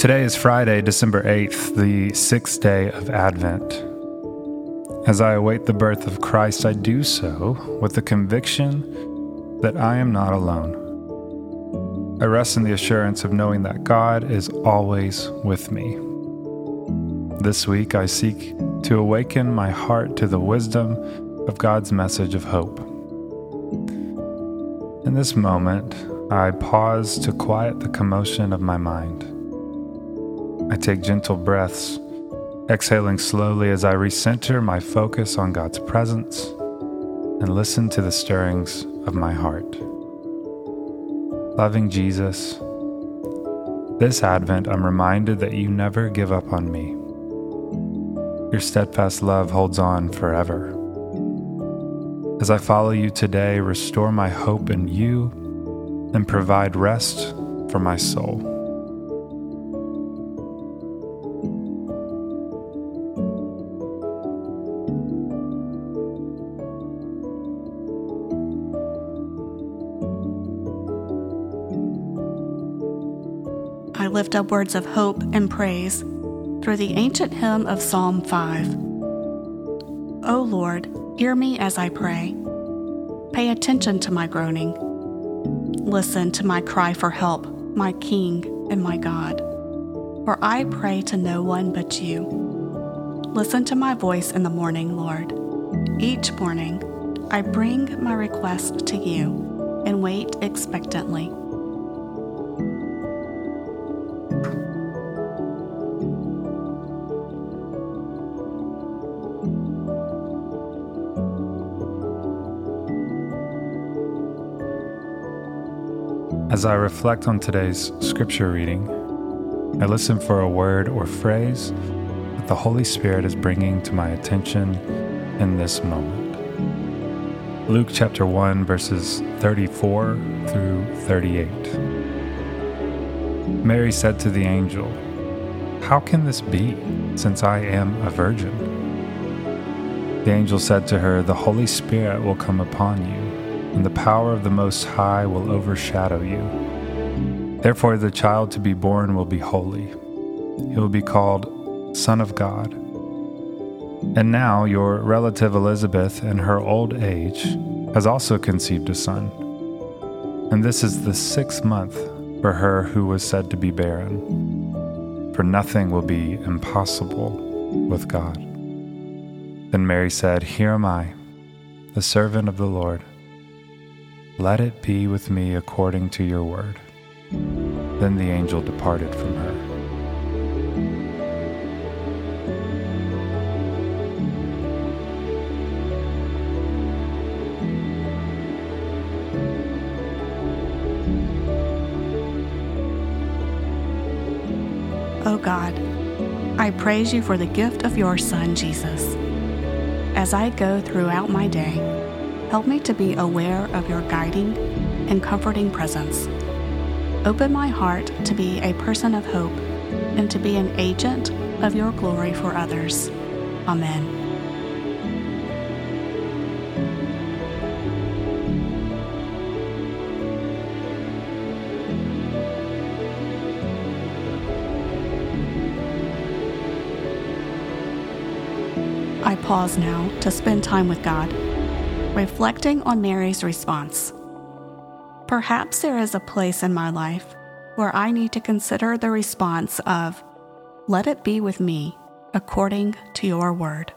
Today is Friday, December 8th, the sixth day of Advent. As I await the birth of Christ, I do so with the conviction that I am not alone. I rest in the assurance of knowing that God is always with me. This week, I seek to awaken my heart to the wisdom of God's message of hope. In this moment, I pause to quiet the commotion of my mind. I take gentle breaths, exhaling slowly as I recenter my focus on God's presence and listen to the stirrings of my heart. Loving Jesus, this Advent I'm reminded that you never give up on me. Your steadfast love holds on forever. As I follow you today, restore my hope in you and provide rest for my soul. I lift up words of hope and praise through the ancient hymn of Psalm 5. O Lord, hear me as I pray. Pay attention to my groaning. Listen to my cry for help, my King and my God. For I pray to no one but you. Listen to my voice in the morning, Lord. Each morning, I bring my request to you and wait expectantly. As I reflect on today's scripture reading, I listen for a word or phrase that the Holy Spirit is bringing to my attention in this moment. Luke chapter 1, verses 34 through 38. Mary said to the angel, How can this be, since I am a virgin? The angel said to her, The Holy Spirit will come upon you and the power of the Most High will overshadow you. Therefore, the child to be born will be holy. He will be called Son of God. And now, your relative Elizabeth, in her old age, has also conceived a son. And this is the sixth month for her who was said to be barren. For nothing will be impossible with God. Then Mary said, Here am I, the servant of the Lord let it be with me according to your word. Then the angel departed from her. O God, I praise you for the gift of your Son, Jesus. As I go throughout my day, Help me to be aware of your guiding and comforting presence. Open my heart to be a person of hope and to be an agent of your glory for others. Amen. I pause now to spend time with God reflecting on Mary's response. Perhaps there is a place in my life where I need to consider the response of, Let it be with me according to your word.